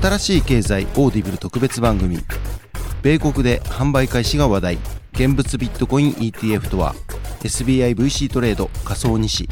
新しい経済 Audible 特別番組。米国で販売開始が話題。現物ビットコイン ETF とは SBIVC トレード仮想西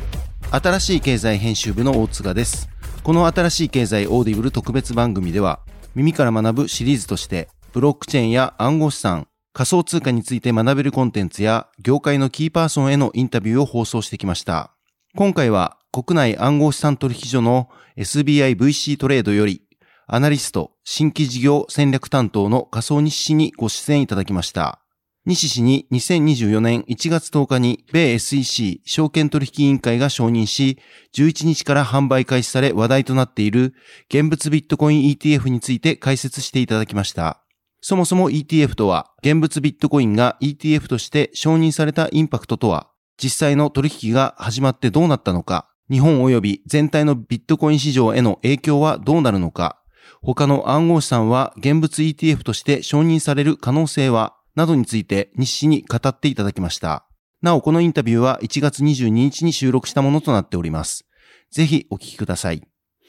新しい経済編集部の大塚です。この新しい経済 Audible 特別番組では耳から学ぶシリーズとしてブロックチェーンや暗号資産仮想通貨について学べるコンテンツや業界のキーパーソンへのインタビューを放送してきました。今回は国内暗号資産取引所の SBIVC トレードよりアナリスト、新規事業戦略担当の仮想西氏にご出演いただきました。西氏に2024年1月10日に米 SEC 証券取引委員会が承認し、11日から販売開始され話題となっている現物ビットコイン ETF について解説していただきました。そもそも ETF とは、現物ビットコインが ETF として承認されたインパクトとは、実際の取引が始まってどうなったのか、日本及び全体のビットコイン市場への影響はどうなるのか、他の暗号資産は現物 ETF として承認される可能性は、などについて日誌に語っていただきました。なお、このインタビューは1月22日に収録したものとなっております。ぜひお聞きください。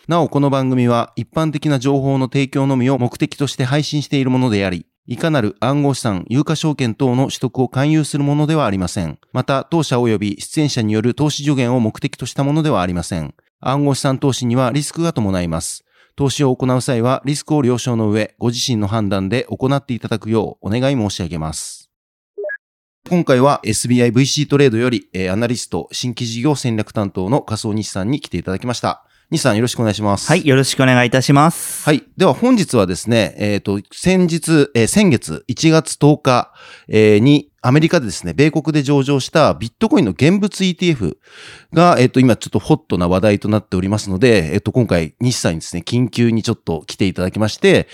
なお、この番組は一般的な情報の提供のみを目的として配信しているものであり、いかなる暗号資産、有価証券等の取得を勧誘するものではありません。また、当社及び出演者による投資助言を目的としたものではありません。暗号資産投資にはリスクが伴います。投資を行う際はリスクを了承の上、ご自身の判断で行っていただくようお願い申し上げます。今回は SBIVC トレードより、アナリスト、新規事業戦略担当の仮想西さんに来ていただきました。西さんよろしくお願いします。はい、よろしくお願いいたします。はい。では本日はですね、えっ、ー、と、先日、えー、先月1月10日、えー、にアメリカでですね、米国で上場したビットコインの現物 ETF が、えっ、と、今ちょっとホットな話題となっておりますので、えっ、と、今回西さんにですね、緊急にちょっと来ていただきまして、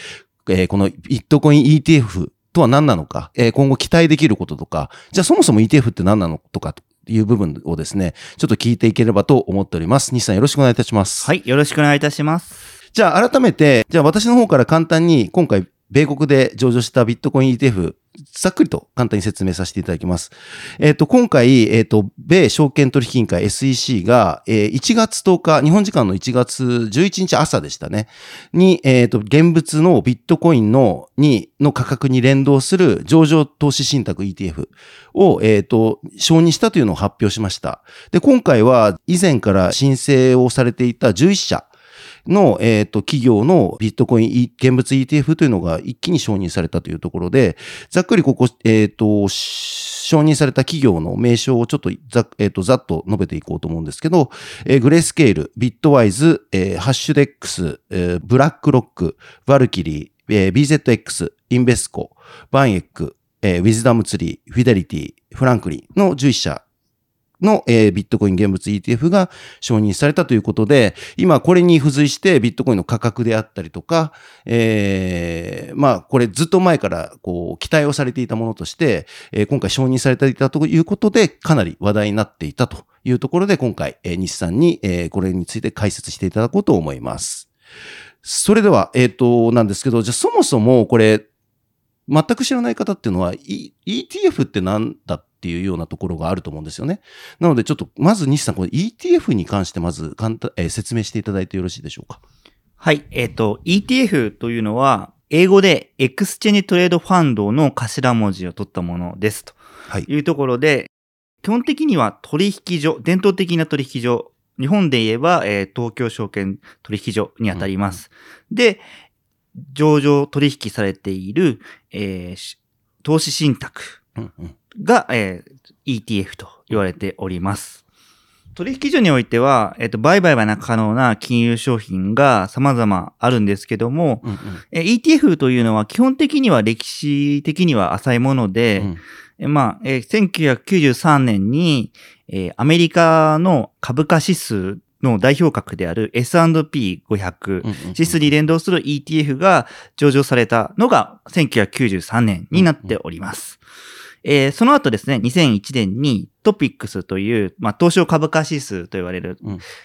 えこのビットコイン ETF とは何なのか、え今後期待できることとか、じゃあそもそも ETF って何なのとかいう部分をですね、ちょっと聞いていければと思っております。西さんよろしくお願いいたします。はい、よろしくお願いいたします。じゃあ改めて、じゃあ私の方から簡単に今回米国で上場したビットコイン ETF、ざっくりと簡単に説明させていただきます。えっ、ー、と、今回、えっ、ー、と、米証券取引委員会 SEC が、えー、1月10日、日本時間の1月11日朝でしたね、に、えっ、と、現物のビットコインの、に、の価格に連動する上場投資信託 ETF を、えっ、と、承認したというのを発表しました。で、今回は以前から申請をされていた11社、の、えっ、ー、と、企業のビットコイン、現物 ETF というのが一気に承認されたというところで、ざっくりここ、えっ、ー、と、承認された企業の名称をちょっとざ,、えーと、ざっと述べていこうと思うんですけど、えー、グレースケール、ビットワイズ、えー、ハッシュデックス、えー、ブラックロック、バルキリー、えー、BZX、インベスコ、バンエック、えー、ウィズダムツリー、フィデリティ、フランクリンの11社の、えー、ビットコイン現物 ETF が承認されたということで、今これに付随してビットコインの価格であったりとか、えー、まあこれずっと前からこう期待をされていたものとして、えー、今回承認されていたということで、かなり話題になっていたというところで、今回、えー、西さんに、えー、これについて解説していただこうと思います。それでは、えっ、ー、と、なんですけど、じゃあそもそもこれ、全く知らない方っていうのは、e、ETF って何だっていうようなところがあると思うんですよね。なのでちょっと、まず西さん、これ ETF に関してまず簡単、えー、説明していただいてよろしいでしょうか？はい。えっ、ー、と、ETF というのは、英語で Exchange Trade Fund の頭文字を取ったものですというところで、はい、基本的には取引所、伝統的な取引所、日本で言えば、えー、東京証券取引所にあたります。うん、で、上場取引されている、えー、投資信託が、えー、ETF と言われております。取引所においては、えっ、ー、と、売買は可能な金融商品が様々あるんですけども、うんうん、え ETF というのは基本的には歴史的には浅いもので、うんえまあ、えー、1993年に、えー、アメリカの株価指数の代表格である S&P500 指数に連動する ETF が上場されたのが1993年になっております。えー、その後ですね、2001年にトピックスという、まあ、東証株価指数と言われる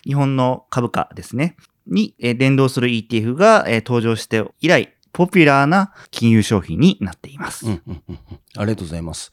日本の株価ですね、に、えー、連動する ETF が、えー、登場して以来、ポピュラーな金融商品になっています。うんうんうん、ありがとうございます。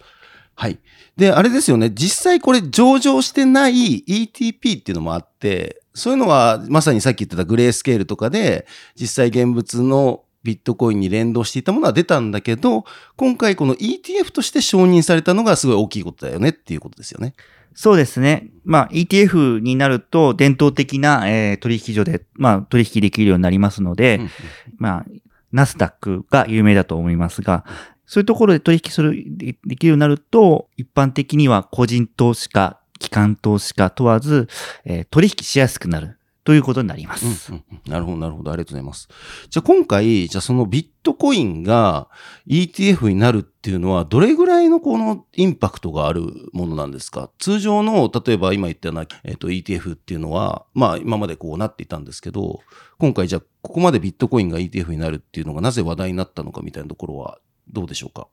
はい。で、あれですよね。実際これ上場してない ETP っていうのもあって、そういうのは、まさにさっき言ってたグレースケールとかで、実際現物のビットコインに連動していたものは出たんだけど、今回この ETF として承認されたのがすごい大きいことだよねっていうことですよね。そうですね。まあ ETF になると伝統的な、えー、取引所で、まあ取引できるようになりますので、うんうん、まあナスダックが有名だと思いますが、そういうところで取引する、できるようになると、一般的には個人投資家、機関投資家問わず、えー、取引しやすくなる。ということになります。なるほど、なるほど。ありがとうございます。じゃあ今回、じゃあそのビットコインが ETF になるっていうのは、どれぐらいのこのインパクトがあるものなんですか？通常の、例えば今言ったような、えっ、と ETF っていうのは、まあ今までこうなっていたんですけど、今回じゃあここまでビットコインが ETF になるっていうのがなぜ話題になったのかみたいなところはどうでしょうか？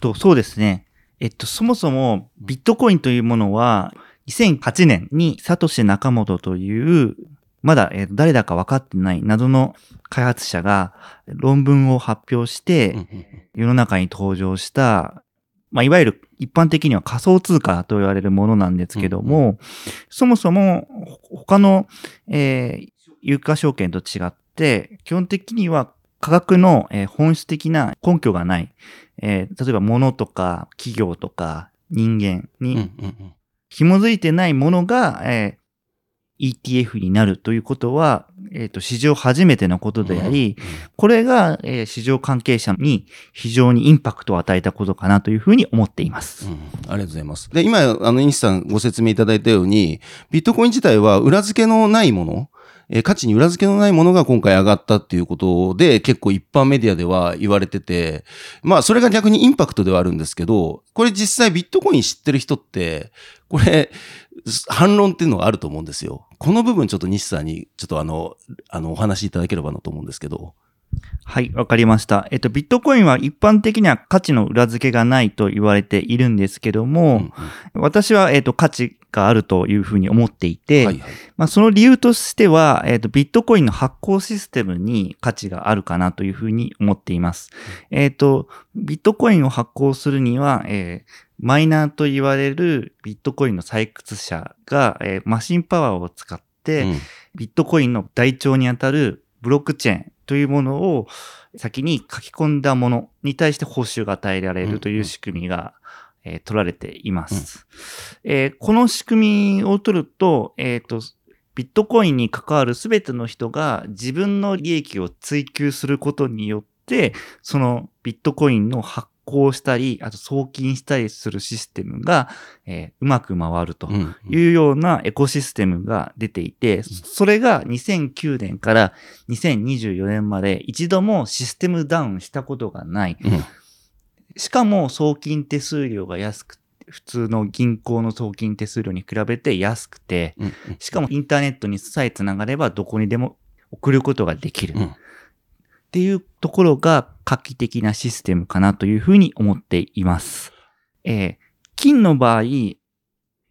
と、そうですね。えっと、そもそもビットコインというものは、2008年にサトシ・ナカモトという、まだ、え誰だか分かってない謎の開発者が論文を発表して、世の中に登場した、まあ、いわゆる一般的には仮想通貨と言われるものなんですけども、そもそも他の、えー、有価証券と違って、基本的には価格の、え本質的な根拠がない、えー、例えば物とか企業とか人間に紐づいてないものが、えー、ETF になるということは、えっ、ー、と、史上初めてのことであり、これが、えー、市場関係者に非常にインパクトを与えたことかなというふうに思っています。うん、ありがとうございます。で、今、あの、インスさんご説明いただいたように、ビットコイン自体は裏付けのないもの、えー、価値に裏付けのないものが今回上がったっていうことで、結構一般メディアでは言われてて、まあそれが逆にインパクトではあるんですけど、これ実際ビットコイン知ってる人って、これ、反論っていうのがあると思うんですよ。この部分ちょっと西さんに、ちょっとあの、あの、お話しいただければなと思うんですけど。はい、わかりました。えっと、ビットコインは一般的には価値の裏付けがないと言われているんですけども、うんうん、私は、えっと、価値があるというふうに思っていて、はいはい、まあ、その理由としては、えっと、ビットコインの発行システムに価値があるかなというふうに思っています。うん、えっと、ビットコインを発行するには、えー、マイナーと言われるビットコインの採掘者が、えー、マシンパワーを使って、うん、ビットコインの台帳にあたるブロックチェーンというものを先に書き込んだものに対して報酬が与えられるという仕組みが、うん、えー、取られています。うん、えー、この仕組みを取ると、えっ、ー、と、ビットコインに関わるすべての人が自分の利益を追求することによって、そのビットコインの発行したり、あと送金したりするシステムが、えー、うまく回るというようなエコシステムが出ていて、それが2009年から2024年まで一度もシステムダウンしたことがない。しかも送金手数料が安く普通の銀行の送金手数料に比べて安くて、しかもインターネットにさえつながればどこにでも送ることができる。っていうところが画期的なシステムかなというふうに思っています。えー、金の場合、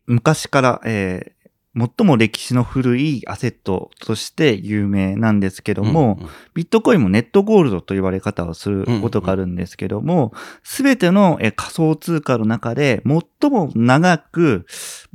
昔から、えー、最も歴史の古いアセットとして有名なんですけども、うんうん、ビットコインもネットゴールドと言われ方をすることがあるんですけども、すべ、うんうん、ての仮想通貨の中で最も長く、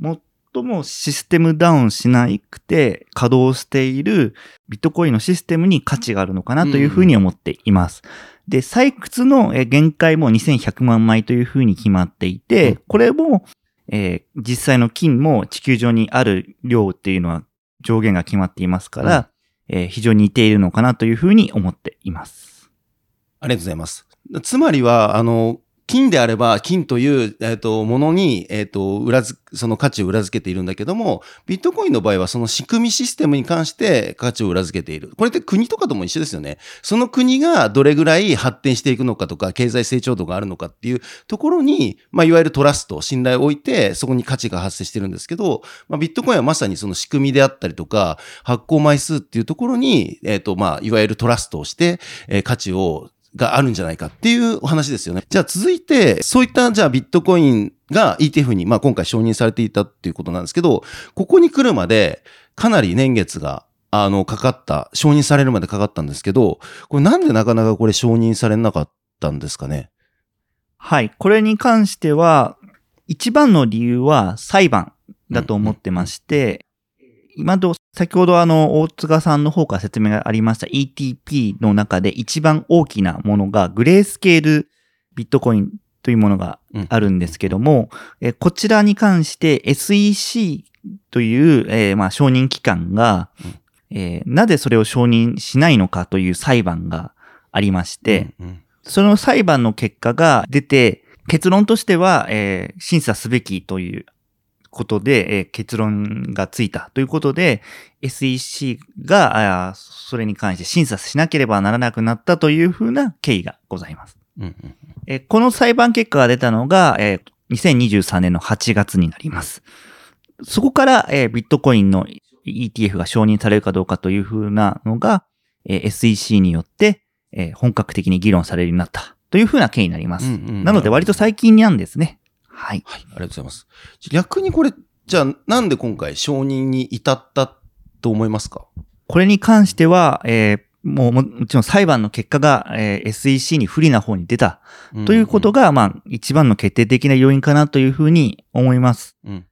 最最もシステムダウンしなくて稼働しているビットコインのシステムに価値があるのかなというふうに思っています。うん、で、採掘の限界も2100万枚というふうに決まっていて、うん、これも、えー、実際の金も地球上にある量っていうのは上限が決まっていますから、うん、えー、非常に似ているのかなというふうに思っています。ありがとうございます。つまりは、あの、金であれば、金という、えっ、ー、と、ものに、えっ、ー、と、裏付、その価値を裏付けているんだけども、ビットコインの場合は、その仕組みシステムに関して価値を裏付けている。これって国とかとも一緒ですよね。その国がどれぐらい発展していくのかとか、経済成長度があるのかっていうところに、まあ、いわゆるトラスト、信頼を置いて、そこに価値が発生してるんですけど、まあ、ビットコインはまさにその仕組みであったりとか、発行枚数っていうところに、えっ、ー、と、まあ、いわゆるトラストをして、え、価値をがあるんじゃないかっていうお話ですよね。じゃあ続いて、そういったじゃあビットコインが ETF に、まあ今回承認されていたっていうことなんですけど、ここに来るまでかなり年月があの、かかった、承認されるまでかかったんですけど、これなんでなかなかこれ承認されなかったんですかね？はい。これに関しては、一番の理由は裁判だと思ってまして、今と、先ほどあの、大塚さんの方から説明がありました ETP の中で一番大きなものが、グレースケールビットコインというものがあるんですけども、うん、えこちらに関して SEC という、えー、まあ承認機関が、うん、えー、なぜそれを承認しないのかという裁判がありまして、うんうん、その裁判の結果が出て、結論としては、えー、審査すべきということで、えー、結論がついたということで、SEC がそれに関して審査しなければならなくなったというふうな経緯がございます。うんうんえー、この裁判結果が出たのが、えー、2023年の8月になります。そこから、えー、ビットコインの ETF が承認されるかどうかというふうなのが、えー、SEC によって、えー、本格的に議論されるようになったというふうな経緯になります。うんうん、なので割と最近なんですね。はい。はい、ありがとうございます。逆にこれ、じゃあなんで今回承認に至ったと思いますか？これに関しては、えー、もうもちろん裁判の結果が、えー、SEC に不利な方に出たということが、うんうん、まあ一番の決定的な要因かなというふうに思います。うん、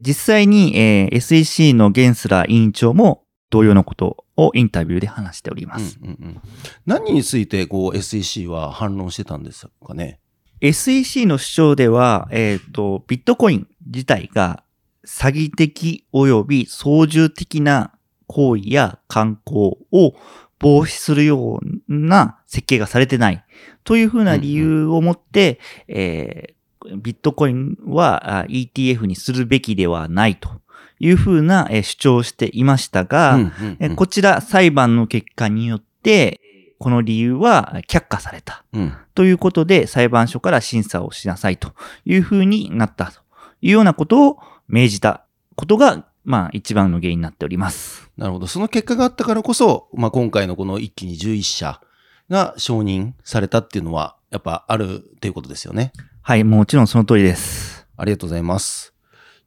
実際に、えー、SEC のゲンスラー委員長も同様のことをインタビューで話しております。うんうんうん、何についてこう SEC は反論してたんですかね？SEC の主張では、えっ、ー、と、ビットコイン自体が詐欺的及び操縦的な行為や観光を防止するような設計がされてないというふうな理由をもって、うんうん、えー、ビットコインは ETF にするべきではないというふうな主張をしていましたが、うんうんうん、こちら裁判の結果によって、この理由は却下された。うん、ということで、裁判所から審査をしなさいというふうになったというようなことを命じたことが、まあ一番の原因になっております。なるほど。その結果があったからこそ、まあ今回のこの一気に11社が承認されたっていうのは、やっぱあるっていうことですよね。はい、もちろんその通りです。ありがとうございます。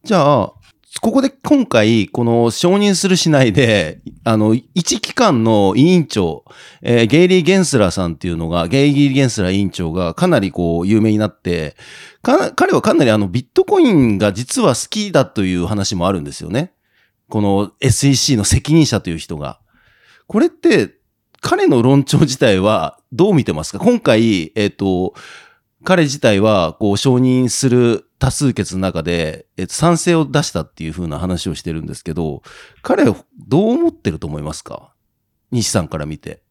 じゃあ、ここで今回、この承認するしないで、あの、一機関の委員長、えー、ゲイリー・ゲンスラーさんっていうのが、ゲイリー・ゲンスラー委員長がかなりこう、有名になって、彼はかなりあの、ビットコインが実は好きだという話もあるんですよね。この SEC の責任者という人が。これって、彼の論調自体はどう見てますか？今回、えっ、ー、と、彼自体は、こう、承認する多数決の中で、え、賛成を出したっていう風な話をしてるんですけど、彼はどう思ってると思いますか？西さんから見て。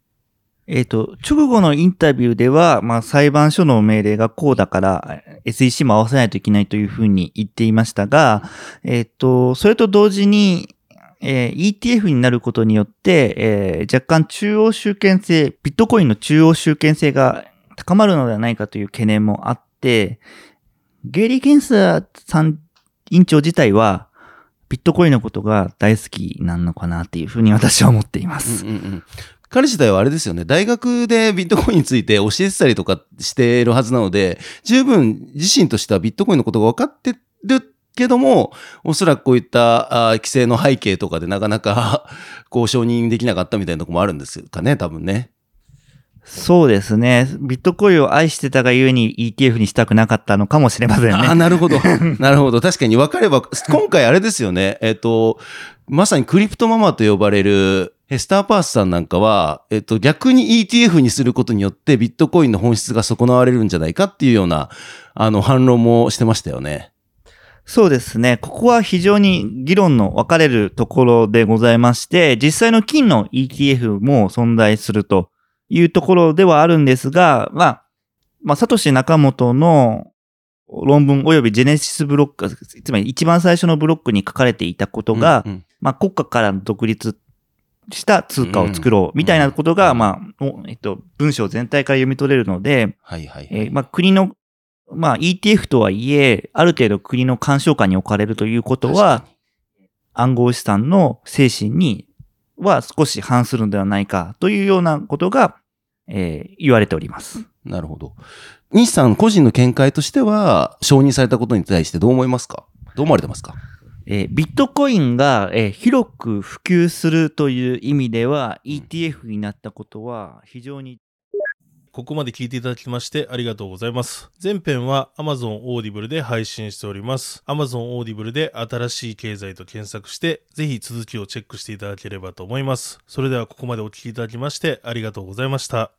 えっ、と、直後のインタビューでは、まあ、裁判所の命令がこうだから、SEC も合わせないといけないというふうに言っていましたが、えっ、と、それと同時に、えー、ETF になることによって、えー、若干中央集権性、ビットコインの中央集権性が高まるのではないかという懸念もあって、ゲイリー・ケンスさん委員長自体は、ビットコインのことが大好きなのかなっていうふうに私は思っています。うんうんうん彼自体はあれですよね。大学でビットコインについて教えてたりとかしてるはずなので、十分自身としてはビットコインのことが分かってるけども、おそらくこういったあ規制の背景とかでなかなかこう承認できなかったみたいなとこもあるんですかね、多分ね。そうですね。ビットコインを愛してたがゆえに ETF にしたくなかったのかもしれませんね。あ、なるほど。なるほど。確かに分かれば、今回あれですよね。えっ、と、まさにクリプトママと呼ばれるヘスターパースさんなんかは、えっ、と、逆に ETF にすることによってビットコインの本質が損なわれるんじゃないかっていうような、あの、反論もしてましたよね。そうですね。ここは非常に議論の分かれるところでございまして、実際の金の ETF も存在するというところではあるんですが、まあ、まあ、サトシ中本の論文及びジェネシスブロック、つまり一番最初のブロックに書かれていたことが、うんうん、まあ、国家から独立した通貨を作ろうみたいなことが、まあ、えっと、文章全体から読み取れるので、はいはい、えー、まあ、国の、まあ、ETF とはいえ、ある程度国の干渉下に置かれるということは、暗号資産の精神には少し反するのではないかというようなことが、えー、言われております。なるほど。西さん個人の見解としては、承認されたことに対してどう思いますか？どう思われてますか？えー、ビットコインが、えー、広く普及するという意味では、ETF になったことは非常にここまで聞いていただきましてありがとうございます。前編は Amazon Audible で配信しております。Amazon Audible で新しい経済と検索して、ぜひ続きをチェックしていただければと思います。それではここまでお聞きいただきましてありがとうございました。